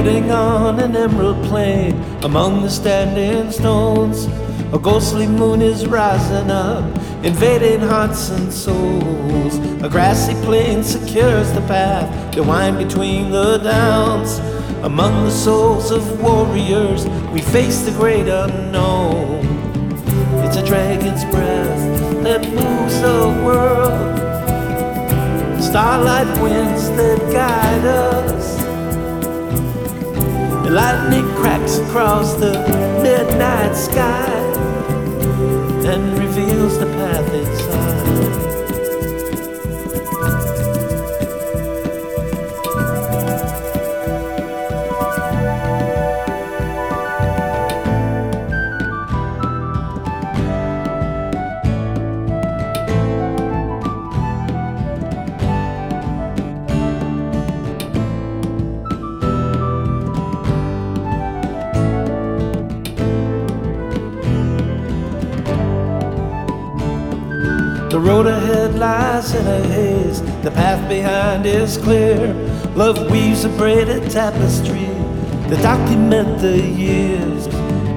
Floating on an emerald plain among the standing stones. A ghostly moon is rising up, invading hearts and souls. A grassy plain secures the path to wind between the downs. Among the souls of warriors, we face the great unknown. It's a dragon's breath that moves the world. Starlight winds that guide lightning cracks across the midnight sky and reveals the path inside. The road ahead lies in a haze, the path behind is clear. Love weaves a braided tapestry to document the years.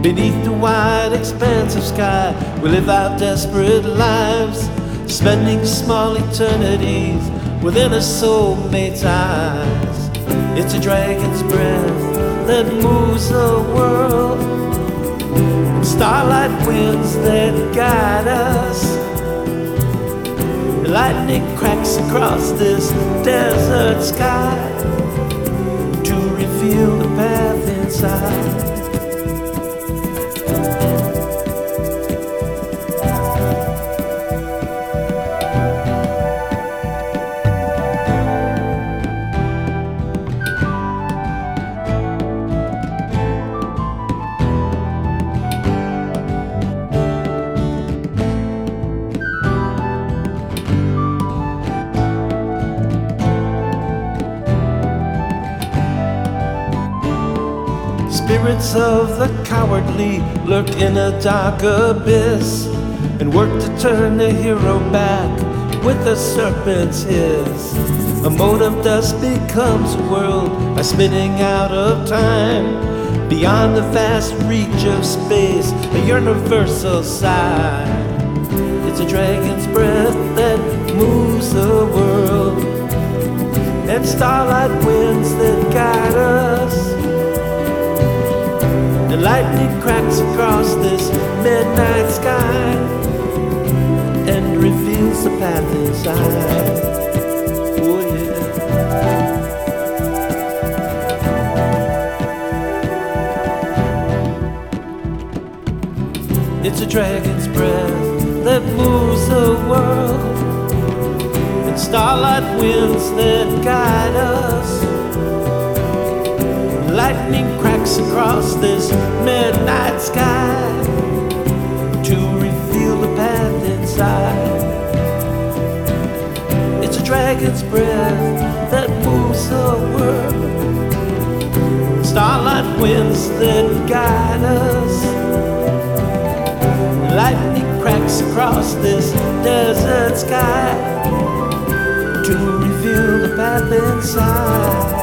Beneath the wide expanse of sky, we live our desperate lives, spending small eternities within a soulmate's eyes. It's a dragon's breath that moves the world, and starlight winds that guide us. Lightning cracks across this desert sky to reveal the path inside. Spirits of the cowardly lurk in a dark abyss and work to turn the hero back with a serpent's hiss. A mote of dust becomes a world by spinning out of time. Beyond the vast reach of space, a universal sigh. It's a dragon's breath that moves the world, and starlight winds that guide us. Lightning cracks across this midnight sky and reveals the path inside. Oh, yeah. It's a dragon's breath that moves the world, and starlight winds that guide us. Lightning cracks across this midnight sky to reveal the path inside. It's a dragon's breath that moves the world. Starlight winds that guide us. Lightning cracks across this desert sky to reveal the path inside.